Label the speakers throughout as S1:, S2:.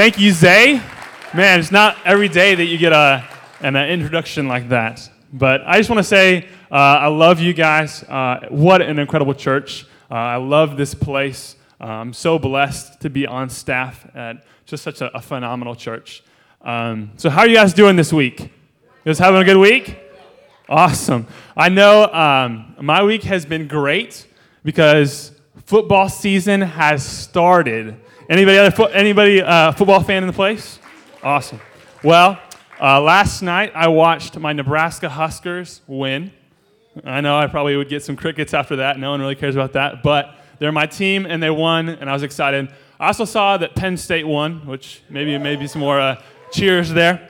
S1: Thank you, Zay. Man, it's not every day that you get a, an uh, introduction like that. But I just want to say uh, I love you guys. Uh, what an incredible church. Uh, I love this place. Uh, I'm so blessed to be on staff at just such a, a phenomenal church. Um, so, how are you guys doing this week? You guys having a good week? Awesome. I know um, my week has been great because football season has started. Anybody other fo- anybody uh, football fan in the place? Awesome. Well, uh, last night I watched my Nebraska Huskers win. I know I probably would get some crickets after that. No one really cares about that, but they're my team and they won, and I was excited. I also saw that Penn State won, which maybe maybe some more uh, cheers there.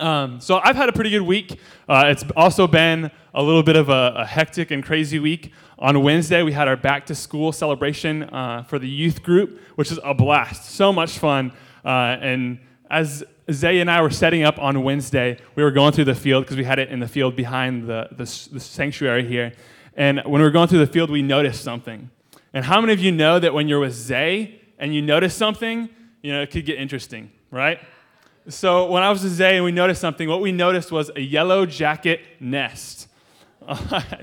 S1: Um, so I've had a pretty good week. Uh, it's also been a little bit of a, a, hectic and crazy week. On Wednesday, we had our back to school celebration uh, for the youth group, which is a blast. So much fun. Uh, and as Zay and I were setting up on Wednesday, we were going through the field because we had it in the field behind the, the, the sanctuary here. And when we were going through the field, we noticed something. And how many of you know that when you're with Zay and you notice something, you know, it could get interesting, right? So when I was with Zay and we noticed something, what we noticed was a yellow jacket nest.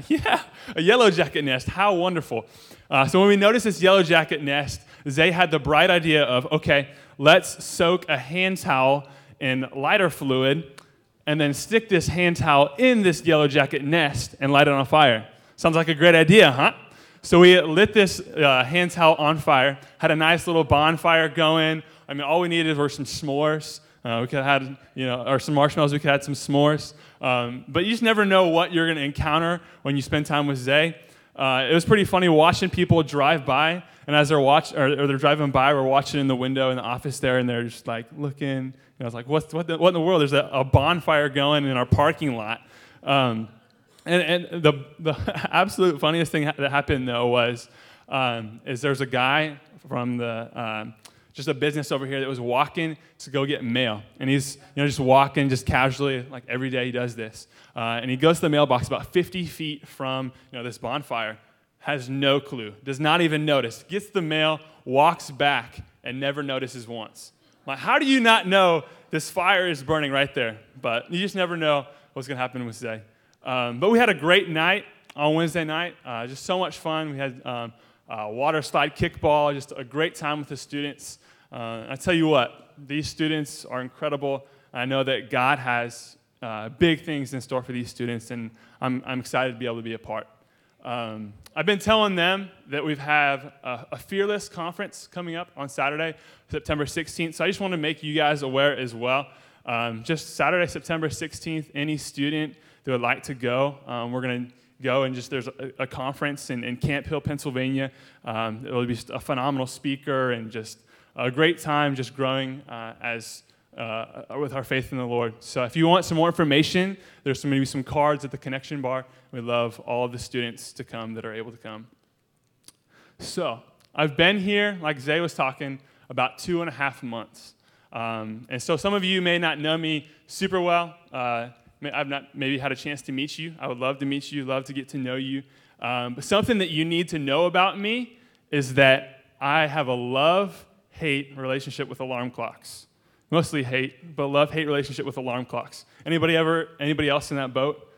S1: Yeah, a yellow jacket nest. How wonderful. Uh, so when we noticed this yellow jacket nest, Zay had the bright idea of, okay, let's soak a hand towel in lighter fluid and then stick this hand towel in this yellow jacket nest and light it on fire. Sounds like a great idea, huh? So we lit this uh, hand towel on fire, had a nice little bonfire going. I mean, all we needed were some s'mores. Uh, we could have had, you know, or some marshmallows. We could have had some s'mores. Um, but you just never know what you're going to encounter when you spend time with Zay. Uh, it was pretty funny watching people drive by, and as they're watch or, or, they're driving by, we're watching in the window in the office there, and they're just like looking. You know, it's like, what's, what, the, what in the world? There's a, a bonfire going in our parking lot. Um, and, and the, the absolute funniest thing that happened though was um, is there's a guy from the um, just a business over here that was walking to go get mail. And he's, you know, just walking just casually, like every day he does this. Uh, and he goes to the mailbox about 50 feet from, you know, this bonfire, has no clue, does not even notice, gets the mail, walks back, and never notices once. Like, how do you not know this fire is burning right there? But you just never know what's going to happen with today. Um, but we had a great night on Wednesday night, uh, just so much fun. We had um, uh, water slide kickball, just a great time with the students. Uh, I tell you what, these students are incredible. I know that God has uh, big things in store for these students, and I'm, I'm excited to be able to be a part. Um, I've been telling them that we have a, a, Fearless conference coming up on Saturday, September 16th. So I just want to make you guys aware as well. Um, just Saturday, September 16th, any student that would like to go, um, we're going to go and just there's a, a conference in, in, Camp Hill, Pennsylvania. Um, it will be a phenomenal speaker and just a great time just growing uh, as uh, with our faith in the Lord. So if you want some more information, there's maybe some cards at the connection bar. We love all of the students to come that are able to come. So I've been here, like Zay was talking, about two and a half months. Um, and so some of you may not know me super well. Uh, I've not maybe had a chance to meet you. I would love to meet you, love to get to know you. Um, but something that you need to know about me is that I have a love hate relationship with alarm clocks. Mostly hate, but love hate relationship with alarm clocks. Anybody ever, anybody else in that boat?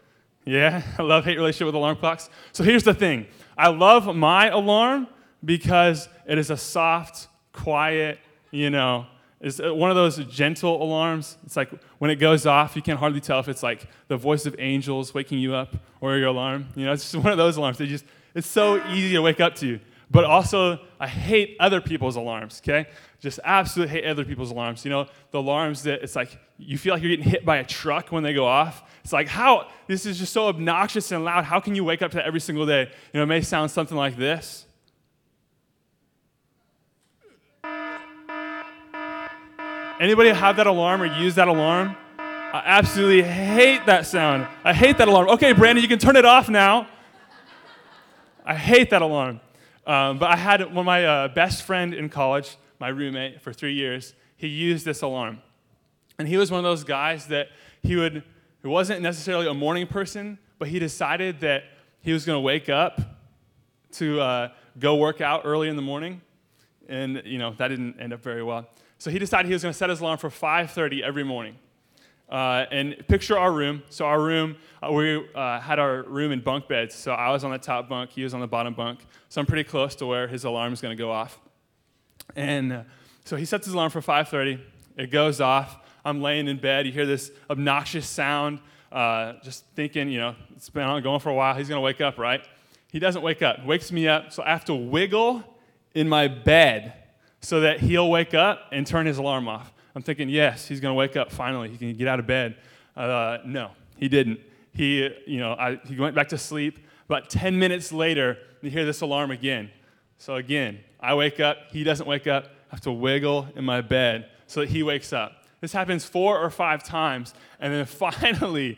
S1: Yeah, I love hate relationship with alarm clocks. So here's the thing I love my alarm because it is a soft, quiet, you know, it's uh, one of those gentle alarms. It's like when it goes off, you can hardly tell if it's like the voice of angels waking you up or your alarm. You know, it's just one of those alarms. They just, it's so easy to wake up to but also I hate other people's alarms, okay? Just absolutely hate other people's alarms. You know, the alarms that it's like you feel like you're getting hit by a truck when they go off. It's like, how, this is just so obnoxious and loud. How can you wake up to that every single day? You know, it may sound something like this. Anybody have that alarm or use that alarm? I absolutely hate that sound. I hate that alarm. Okay, Brandon, you can turn it off now. I hate that alarm. Um, but I had one of my uh, best friend in college, my roommate for three years, he used this alarm. And he was one of those guys that he would, he wasn't necessarily a morning person, but he decided that he was going to wake up to uh, go work out early in the morning. And, you know, that didn't end up very well. So he decided he was going to set his alarm for 5:30 every morning. Uh, and picture our room. So our room, uh, we uh, had our room in bunk beds. So I was on the top bunk, he was on the bottom bunk. So I'm pretty close to where his alarm is going to go off. And uh, so he sets his alarm for 5:30. It goes off. I'm laying in bed. You hear this obnoxious sound. Uh, just thinking, you know, it's been on going for a while. He's going to wake up, right? He doesn't wake up. Wakes me up. So I have to wiggle in my bed so that he'll wake up and turn his alarm off. I'm thinking, yes, he's going to wake up finally. He can get out of bed. Uh, no, he didn't. He, you know, I, he went back to sleep. About 10 minutes later, you hear this alarm again. So again, I wake up. He doesn't wake up. I have to wiggle in my bed so that he wakes up. This happens four or five times. And then finally,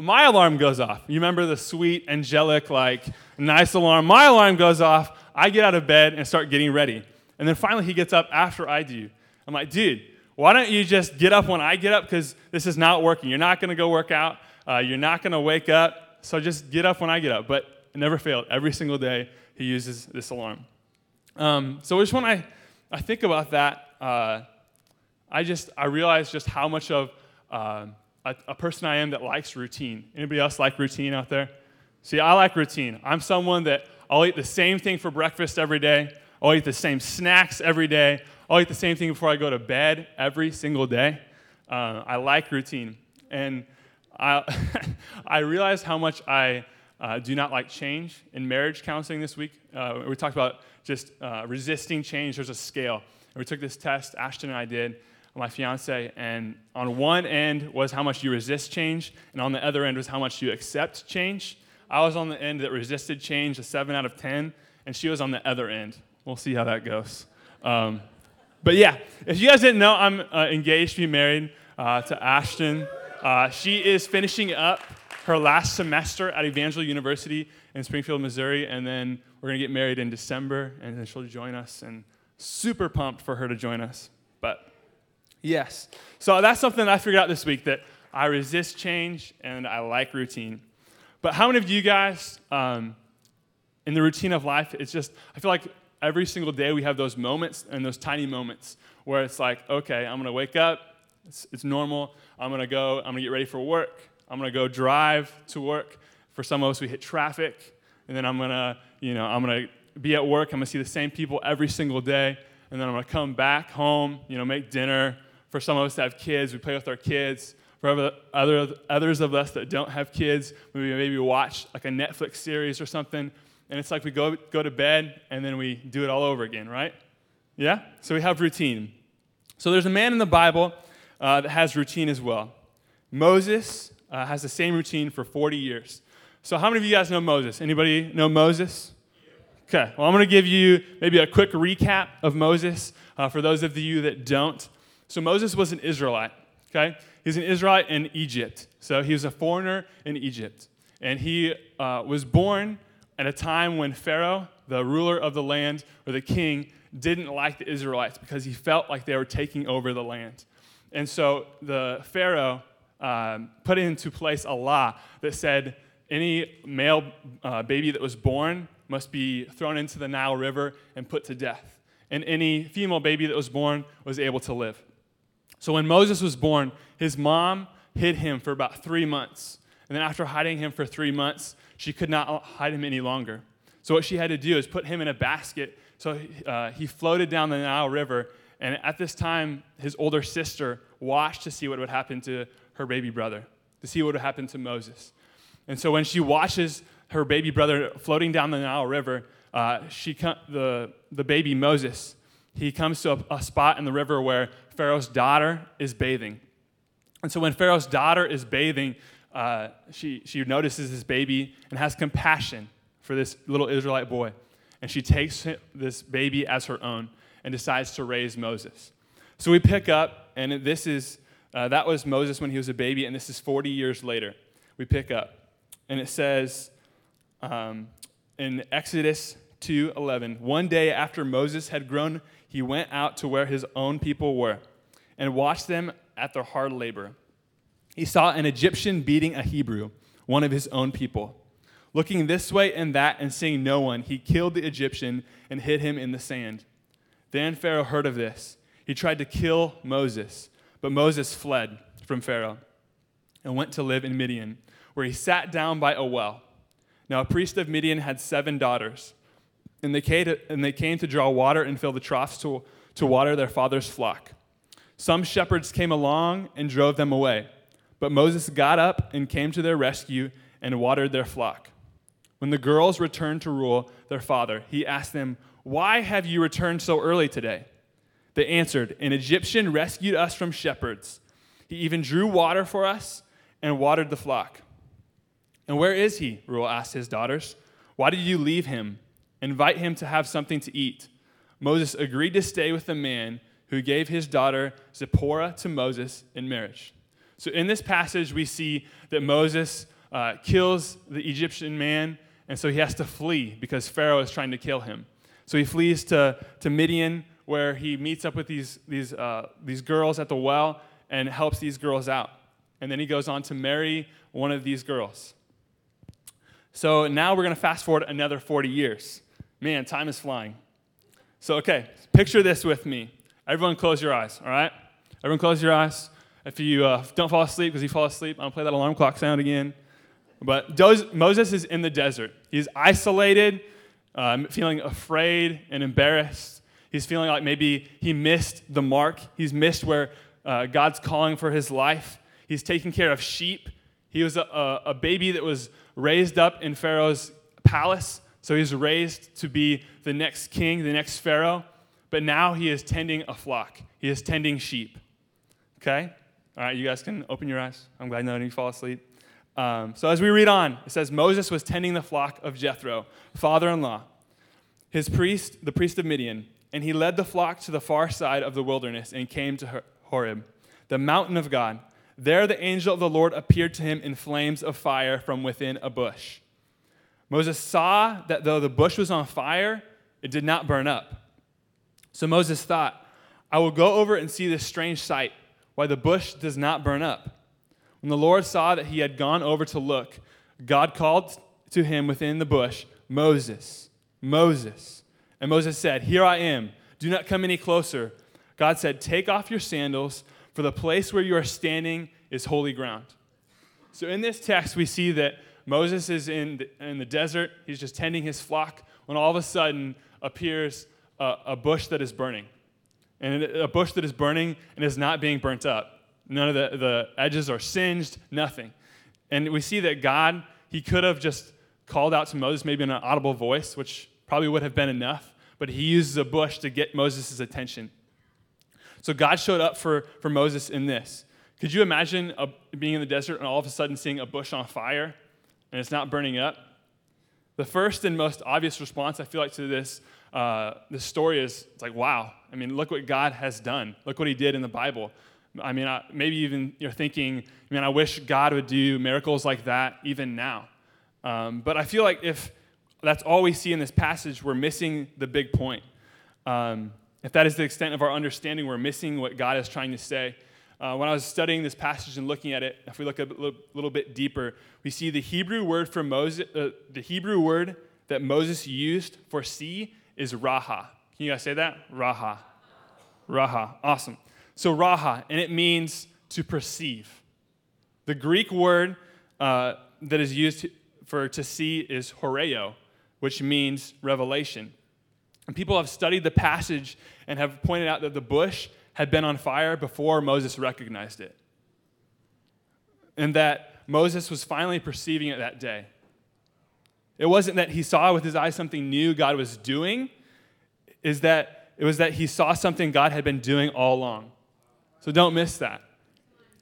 S1: my alarm goes off. You remember the sweet, angelic, like, nice alarm? My alarm goes off. I get out of bed and start getting ready. And then finally, he gets up after I do. I'm like, dude, why don't you just get up when I get up? Because this is not working. You're not going to go work out. Uh, you're not going to wake up. So just get up when I get up. But it never failed. Every single day, he uses this alarm. Um, so just when I, I think about that, uh, I just I realize just how much of uh, a, a person I am that likes routine. Anybody else like routine out there? See, I like routine. I'm someone that I'll eat the same thing for breakfast every day. I'll eat the same snacks every day. I'll eat the same thing before I go to bed every single day. Uh, I like routine. And I, I realized how much I uh, do not like change in marriage counseling this week. Uh, we talked about just uh, resisting change. There's a scale. And we took this test, Ashton and I did, my fiance, and on one end was how much you resist change, and on the other end was how much you accept change. I was on the end that resisted change, a 7 out of 10, and she was on the other end. We'll see how that goes. Um, but yeah, if you guys didn't know, I'm uh, engaged to be married uh, to Ashton. Uh, she is finishing up her last semester at Evangel University in Springfield, Missouri, and then we're to get married in December, and then she'll join us, and super pumped for her to join us. But yes, so that's something I figured out this week that I resist change and I like routine. But how many of you guys, um, in the routine of life, it's just, I feel like every single day we have those moments and those tiny moments where it's like, okay, I'm to wake up. It's, it's normal. I'm to go. I'm to get ready for work. I'm to go drive to work. For some of us, we hit traffic. And then I'm to, you know, I'm to be at work. I'm to see the same people every single day. And then I'm to come back home, you know, make dinner. For some of us that have kids, we play with our kids. For other, others of us that don't have kids, we maybe watch like a Netflix series or something and it's like we go, go to bed and then we do it all over again, right? Yeah? So we have routine. So there's a man in the Bible uh, that has routine as well. Moses uh, has the same routine for 40 years. So how many of you guys know Moses? Anybody know Moses? Okay, well, I'm going to give you maybe a quick recap of Moses uh, for those of you that don't. So Moses was an Israelite, okay? He's an Israelite in Egypt. So he was a foreigner in Egypt. And he uh, was born at a time when Pharaoh, the ruler of the land, or the king, didn't like the Israelites because he felt like they were taking over the land. And so the Pharaoh um, put into place a law that said any male uh, baby that was born must be thrown into the Nile River and put to death. And any female baby that was born was able to live. So when Moses was born, his mom hid him for about three months. And then after hiding him for three months, she could not hide him any longer. So what she had to do is put him in a basket. So uh, he floated down the Nile River. And at this time, his older sister watched to see what would happen to her baby brother, to see what would happen to Moses. And so when she watches her baby brother floating down the Nile River, uh, she the, the baby Moses, he comes to a, a spot in the river where Pharaoh's daughter is bathing. And so when Pharaoh's daughter is bathing, uh, she, she notices this baby and has compassion for this little Israelite boy. And she takes this baby as her own and decides to raise Moses. So we pick up, and this is, uh, that was Moses when he was a baby, and this is 40 years later. We pick up, and it says um, in Exodus 2:11, one day after Moses had grown, he went out to where his own people were and watched them at their hard labor he saw an Egyptian beating a Hebrew, one of his own people. Looking this way and that and seeing no one, he killed the Egyptian and hid him in the sand. Then Pharaoh heard of this. He tried to kill Moses, but Moses fled from Pharaoh and went to live in Midian, where he sat down by a well. Now, a priest of Midian had seven daughters, and they came to, they came to draw water and fill the troughs to, to water their father's flock. Some shepherds came along and drove them away, but Moses got up and came to their rescue and watered their flock. When the girls returned to Reuel their father, he asked them, Why have you returned so early today? They answered, An Egyptian rescued us from shepherds. He even drew water for us and watered the flock. And where is he? Reuel asked his daughters. Why did you leave him? Invite him to have something to eat. Moses agreed to stay with the man who gave his daughter Zipporah to Moses in marriage. So in this passage, we see that Moses uh, kills the Egyptian man, and so he has to flee because Pharaoh is trying to kill him. So he flees to, to Midian, where he meets up with these, these, uh, these girls at the well and helps these girls out. And then he goes on to marry one of these girls. So now we're going to fast forward another 40 years. Man, time is flying. So, okay, picture this with me. Everyone, close your eyes, all right? Everyone, close your eyes. If you uh, don't fall asleep, because you fall asleep, going play that alarm clock sound again. But Moses is in the desert. He's isolated, um, feeling afraid and embarrassed. He's feeling like maybe he missed the mark. He's missed where uh, God's calling for his life. He's taking care of sheep. He was a, a, a baby that was raised up in Pharaoh's palace. So he's raised to be the next king, the next Pharaoh. But now he is tending a flock, he is tending sheep. Okay? All right, you guys can open your eyes. I'm glad none of you fall asleep. Um, so as we read on, it says Moses was tending the flock of Jethro, father in law, his priest, the priest of Midian, and he led the flock to the far side of the wilderness and came to Horeb, the mountain of God. There the angel of the Lord appeared to him in flames of fire from within a bush. Moses saw that though the bush was on fire, it did not burn up. So Moses thought, I will go over and see this strange sight, why the bush does not burn up. When the Lord saw that he had gone over to look, God called to him within the bush, Moses, Moses. And Moses said, Here I am. Do not come any closer. God said, Take off your sandals, for the place where you are standing is holy ground. So in this text, we see that Moses is in the, in the desert. He's just tending his flock when all of a sudden appears a, a bush that is burning. And a bush that is burning and is not being burnt up. None of the, the edges are singed, nothing. And we see that God, he could have just called out to Moses, maybe in an audible voice, which probably would have been enough, but he uses a bush to get Moses' attention. So God showed up for, for Moses in this. Could you imagine a, being in the desert and all of a sudden seeing a bush on fire and it's not burning up? The first and most obvious response I feel like to this, uh, story is like, wow. I mean, look what God has done. Look what he did in the Bible. I mean, I, maybe even you're thinking, man, I wish God would do miracles like that even now. Um, but I feel like if that's all we see in this passage, we're missing the big point. Um, if that is the extent of our understanding, we're missing what God is trying to say. Uh, when I was studying this passage and looking at it, if we look a little, little bit deeper, we see the Hebrew word for Moses, uh, the Hebrew word that Moses used for see is raha. Can you guys say that? Raha. Raha. Awesome. So, raha, and it means to perceive. The Greek word uh, that is used for to see is horeo, which means revelation. And people have studied the passage and have pointed out that the bush had been on fire before Moses recognized it. And that Moses was finally perceiving it that day. It wasn't that he saw with his eyes something new God was doing, is that it was that he saw something God had been doing all along. So don't miss that.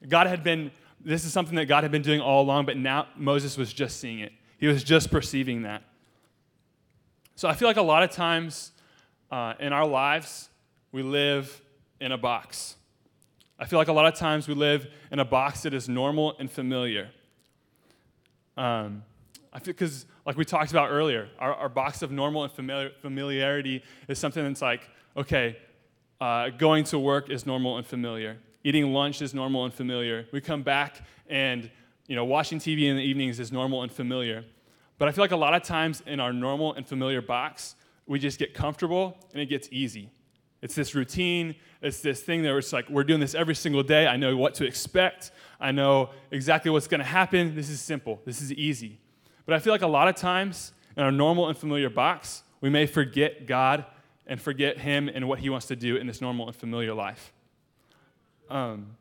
S1: God had been, this is something that God had been doing all along, but now Moses was just seeing it. He was just perceiving that. So I feel like a lot of times uh, in our lives, we live in a box. I feel like a lot of times we live in a box that is normal and familiar. Um, I feel because, like we talked about earlier, our, our box of normal and familiar, familiarity is something that's like, okay, uh, going to work is normal and familiar. Eating lunch is normal and familiar. We come back and you know, watching TV in the evenings is normal and familiar. But I feel like a lot of times in our normal and familiar box, we just get comfortable and it gets easy. It's this routine. It's this thing that it's like we're doing this every single day. I know what to expect. I know exactly what's going to happen. This is simple. This is easy. But I feel like a lot of times in our normal and familiar box, we may forget God and forget Him and what He wants to do in this normal and familiar life. Um,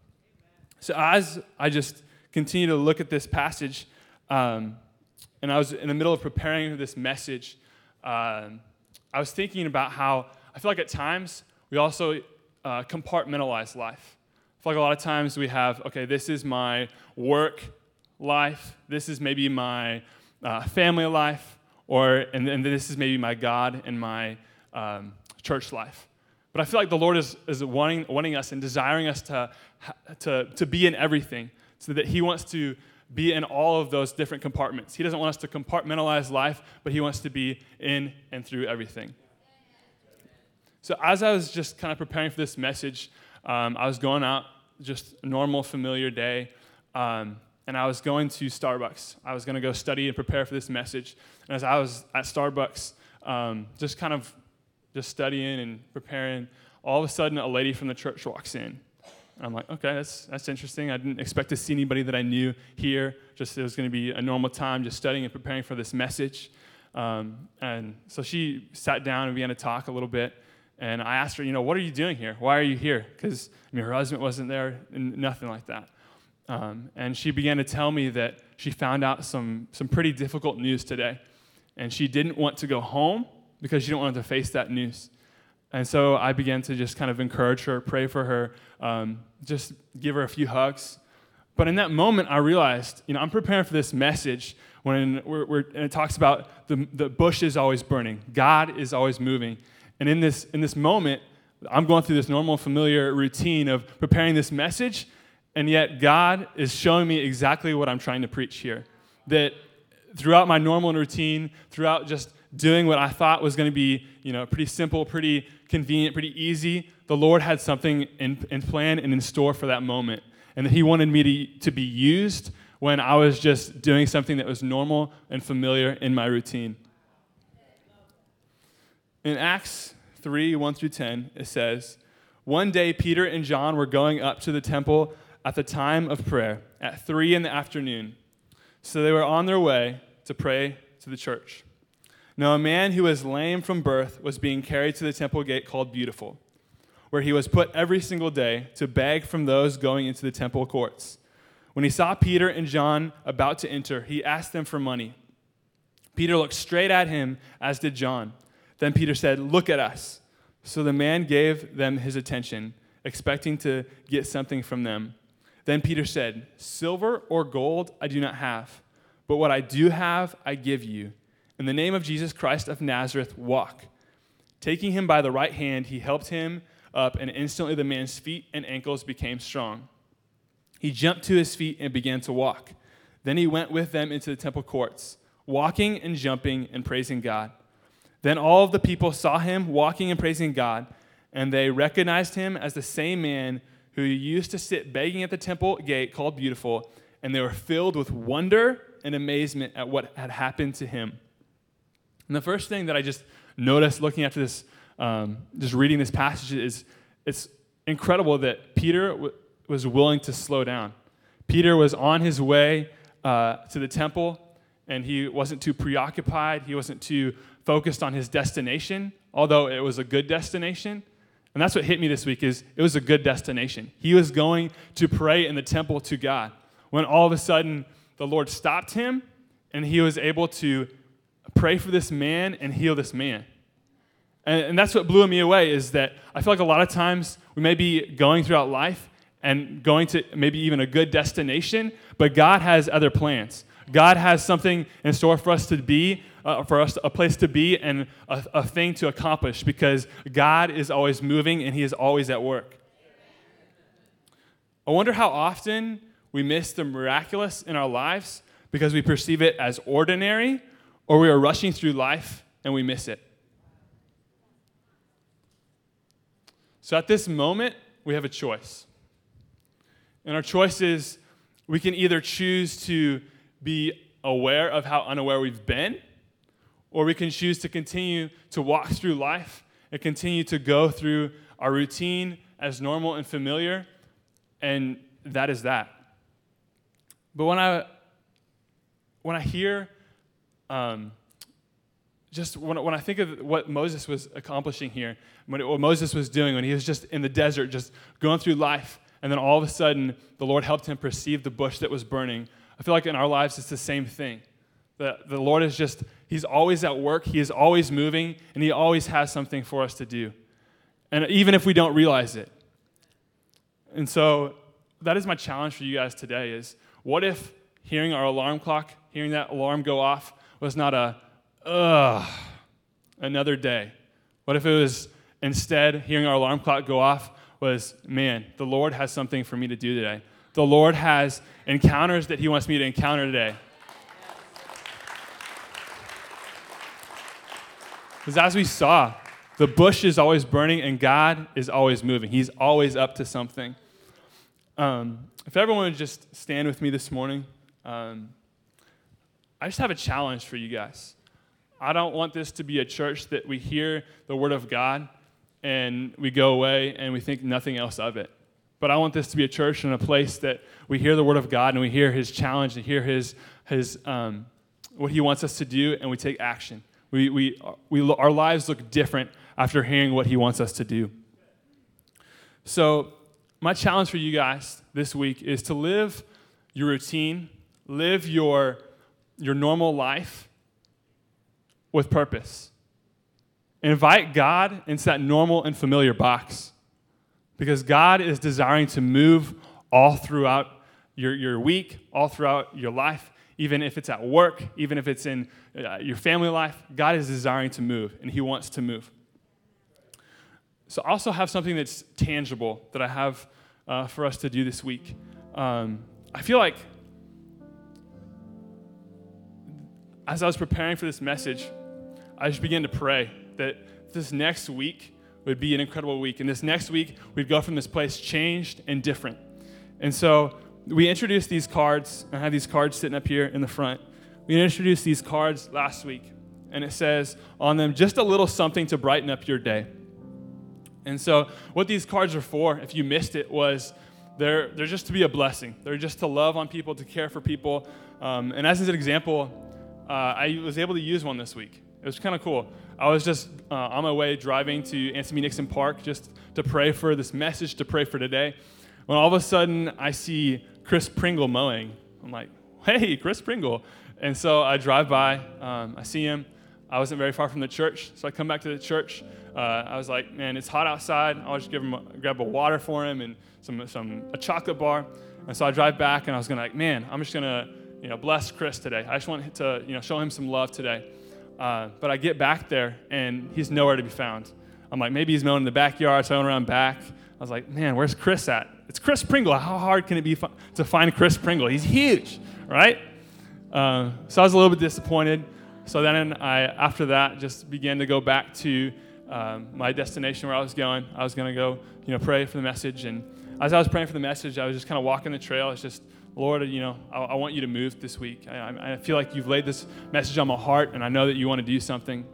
S1: so as I just continue to look at this passage, um, and I was in the middle of preparing this message, uh, I was thinking about how I feel like at times we also uh, compartmentalize life. I feel like a lot of times we have, okay, this is my work life, this is maybe my uh, family life, or and then this is maybe my God and my um, church life. But I feel like the Lord is, is wanting, wanting us and desiring us to, to, to be in everything, so that He wants to be in all of those different compartments. He doesn't want us to compartmentalize life, but He wants to be in and through everything. So, as I was just kind of preparing for this message, um, I was going out, just normal, familiar day, um, and I was going to Starbucks. I was going to go study and prepare for this message. And as I was at Starbucks, um, just kind of just studying and preparing, all of a sudden a lady from the church walks in. And I'm like, okay, that's, that's interesting. I didn't expect to see anybody that I knew here. Just it was going to be a normal time, just studying and preparing for this message. Um, and so she sat down and began to talk a little bit. And I asked her, you know, what are you doing here? Why are you here? Because I mean, her husband wasn't there, and nothing like that. Um, and she began to tell me that she found out some, some pretty difficult news today. And she didn't want to go home because she didn't want to face that news. And so I began to just kind of encourage her, pray for her, um, just give her a few hugs. But in that moment, I realized, you know, I'm preparing for this message when we're, we're, and it talks about the, the bush is always burning, God is always moving. And in this, in this moment, I'm going through this normal, familiar routine of preparing this message, and yet God is showing me exactly what I'm trying to preach here. That throughout my normal routine, throughout just doing what I thought was going to be, you know, pretty simple, pretty convenient, pretty easy, the Lord had something in, in plan and in store for that moment. And that He wanted me to, to be used when I was just doing something that was normal and familiar in my routine. In Acts 3 1 through 10, it says, One day Peter and John were going up to the temple at the time of prayer at 3 in the afternoon. So they were on their way to pray to the church. Now, a man who was lame from birth was being carried to the temple gate called Beautiful, where he was put every single day to beg from those going into the temple courts. When he saw Peter and John about to enter, he asked them for money. Peter looked straight at him, as did John. Then Peter said, Look at us. So the man gave them his attention, expecting to get something from them. Then Peter said, Silver or gold I do not have, but what I do have I give you. In the name of Jesus Christ of Nazareth, walk. Taking him by the right hand, he helped him up, and instantly the man's feet and ankles became strong. He jumped to his feet and began to walk. Then he went with them into the temple courts, walking and jumping and praising God. Then all of the people saw him walking and praising God, and they recognized him as the same man who used to sit begging at the temple gate called Beautiful, and they were filled with wonder and amazement at what had happened to him. And the first thing that I just noticed looking after this, um, just reading this passage, is it's incredible that Peter w- was willing to slow down. Peter was on his way uh, to the temple, and he wasn't too preoccupied. He wasn't too focused on his destination, although it was a good destination. And that's what hit me this week is it was a good destination. He was going to pray in the temple to God. When all of a sudden the Lord stopped him and he was able to pray for this man and heal this man. And, and that's what blew me away is that I feel like a lot of times we may be going throughout life and going to maybe even a good destination, but God has other plans. God has something in store for us to be, uh, for us, a place to be, and a, a thing to accomplish because God is always moving and He is always at work. I wonder how often we miss the miraculous in our lives because we perceive it as ordinary or we are rushing through life and we miss it. So at this moment, we have a choice. And our choice is we can either choose to be aware of how unaware we've been, or we can choose to continue to walk through life and continue to go through our routine as normal and familiar, and that is that. But when I when I hear um, just when, when I think of what Moses was accomplishing here, when what Moses was doing when he was just in the desert, just going through life, and then all of a sudden the Lord helped him perceive the bush that was burning. I feel like in our lives it's the same thing. The, the Lord is just, He's always at work, He is always moving, and He always has something for us to do. And even if we don't realize it. And so that is my challenge for you guys today is what if hearing our alarm clock, hearing that alarm go off, was not a, ugh, another day? What if it was instead hearing our alarm clock go off was, man, the Lord has something for me to do today. The Lord has encounters that He wants me to encounter today. Because as we saw, the bush is always burning and God is always moving. He's always up to something. Um, if everyone would just stand with me this morning, um, I just have a challenge for you guys. I don't want this to be a church that we hear the word of God and we go away and we think nothing else of it. But I want this to be a church and a place that we hear the word of God and we hear his challenge and hear his, his um, what he wants us to do and we take action. We, we, we, our lives look different after hearing what He wants us to do. So, my challenge for you guys this week is to live your routine, live your, your normal life with purpose. Invite God into that normal and familiar box because God is desiring to move all throughout your, your week, all throughout your life even if it's at work, even if it's in uh, your family life, God is desiring to move, and He wants to move. So, I also have something that's tangible that I have uh, for us to do this week. Um, I feel like as I was preparing for this message, I just began to pray that this next week would be an incredible week. And this next week, we'd go from this place changed and different. And so we introduced these cards. I have these cards sitting up here in the front. We introduced these cards last week, and it says on them just a little something to brighten up your day. And so, what these cards are for, if you missed it, was they're, they're just to be a blessing. They're just to love on people, to care for people. Um, and as an example, uh, I was able to use one this week. It was kind of cool. I was just uh, on my way driving to Anson B. Nixon Park just to pray for this message, to pray for today. When all of a sudden I see Chris Pringle mowing. I'm like, hey, Chris Pringle. And so I drive by, um, I see him. I wasn't very far from the church, so I come back to the church. Uh, I was like, man, it's hot outside. I'll just give him a, grab a water for him and some, some a chocolate bar. And so I drive back, and I was gonna like, man, I'm just gonna you know bless Chris today. I just want to you know show him some love today. Uh, but I get back there, and he's nowhere to be found. I'm like, maybe he's mowing in the backyard, so I went around back. I was like, man, where's Chris at? It's Chris Pringle. How hard can it be to find Chris Pringle? He's huge, right? Uh, so I was a little bit disappointed. So then I, after that, just began to go back to um, my destination where I was going. I was going to go, you know, pray for the message. And as I was praying for the message, I was just kind of walking the trail. It's just, Lord, you know, I, I, want you to move this week. I, I feel like you've laid this message on my heart, and I know that you want to do something.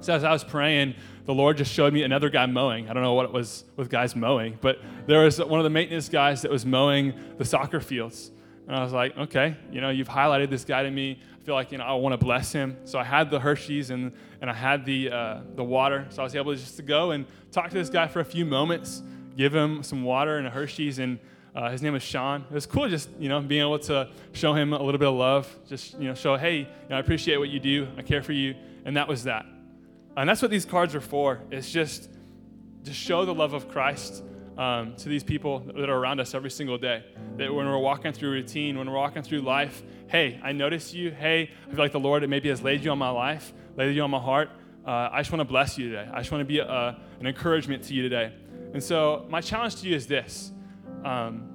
S1: So as I was praying, the Lord just showed me another guy mowing. I don't know what it was with guys mowing, but there was one of the maintenance guys that was mowing the soccer fields. And I was like, okay, you know, you've highlighted this guy to me. I feel like, you know, I want to bless him. So I had the Hershey's and, and I had the, uh, the water. So I was able to just to go and talk to this guy for a few moments, give him some water and a Hershey's. And uh, his name was Sean. It was cool just, you know, being able to show him a little bit of love. Just, you know, show, hey, you know, I appreciate what you do. I care for you. And that was that. And that's what these cards are for. It's just to show the love of Christ um, to these people that are around us every single day. That when we're walking through routine, when we're walking through life, hey, I notice you. Hey, I feel like the Lord maybe has laid you on my life, laid you on my heart. Uh, I just want to bless you today. I just want to be a, an encouragement to you today. And so, my challenge to you is this um,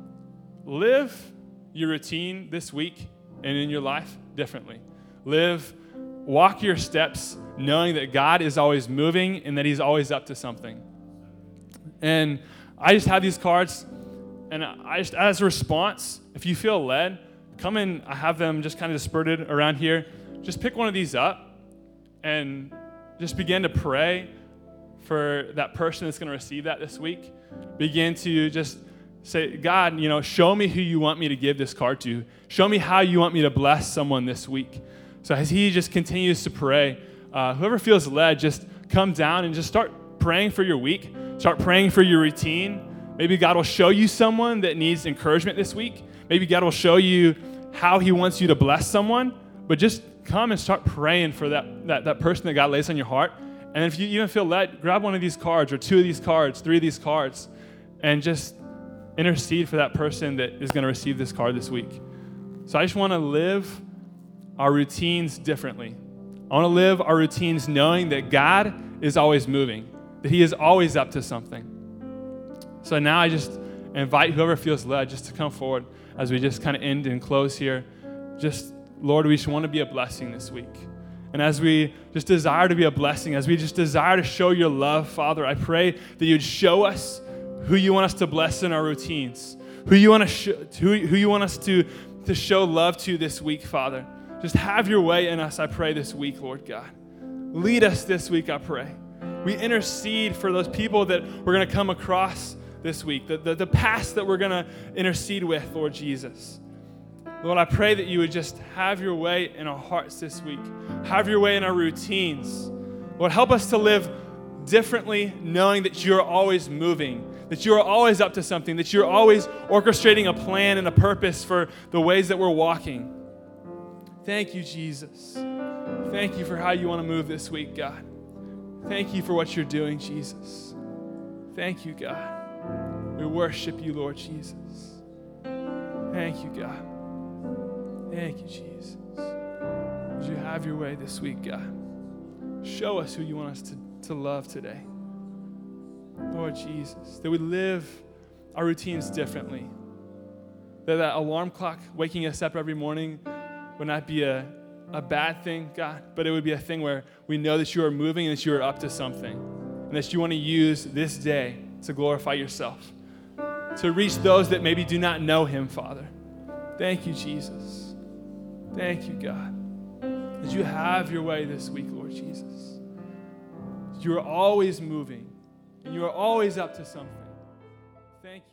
S1: live your routine this week and in your life differently. Live, walk your steps knowing that God is always moving and that He's always up to something. And I just have these cards, and I just, as a response, if you feel led, come in. I have them just kind of dispersed around here. Just pick one of these up and just begin to pray for that person that's going to receive that this week. Begin to just say, God, you know, show me who you want me to give this card to. Show me how you want me to bless someone this week. So as he just continues to pray, uh, whoever feels led, just come down and just start praying for your week. Start praying for your routine. Maybe God will show you someone that needs encouragement this week. Maybe God will show you how he wants you to bless someone. But just come and start praying for that, that, that person that God lays on your heart. And if you even feel led, grab one of these cards or two of these cards, three of these cards, and just intercede for that person that is going to receive this card this week. So I just want to live our routines differently. I want to live our routines knowing that God is always moving, that He is always up to something. So now I just invite whoever feels led just to come forward as we just kind of end and close here. Just, Lord, we just want to be a blessing this week. And as we just desire to be a blessing, as we just desire to show your love, Father, I pray that you'd show us who you want us to bless in our routines, who you want, to sh- who, who you want us to, to show love to this week, Father. Just have your way in us, I pray, this week, Lord God. Lead us this week, I pray. We intercede for those people that we're going to come across this week, the, the, the past that we're going to intercede with, Lord Jesus. Lord, I pray that you would just have your way in our hearts this week, have your way in our routines. Lord, help us to live differently, knowing that you're always moving, that you are always up to something, that you're always orchestrating a plan and a purpose for the ways that we're walking. Thank you, Jesus. Thank you for how you want to move this week, God. Thank you for what you're doing, Jesus. Thank you, God. We worship you, Lord Jesus. Thank you, God. Thank you, Jesus. Would you have your way this week, God? Show us who you want us to, to love today. Lord Jesus, that we live our routines differently. That that alarm clock waking us up every morning would not be a, a bad thing, God, but it would be a thing where we know that you are moving and that you are up to something. And that you want to use this day to glorify yourself, to reach those that maybe do not know him, Father. Thank you, Jesus. Thank you, God. That you have your way this week, Lord Jesus. You are always moving, and you are always up to something. Thank you.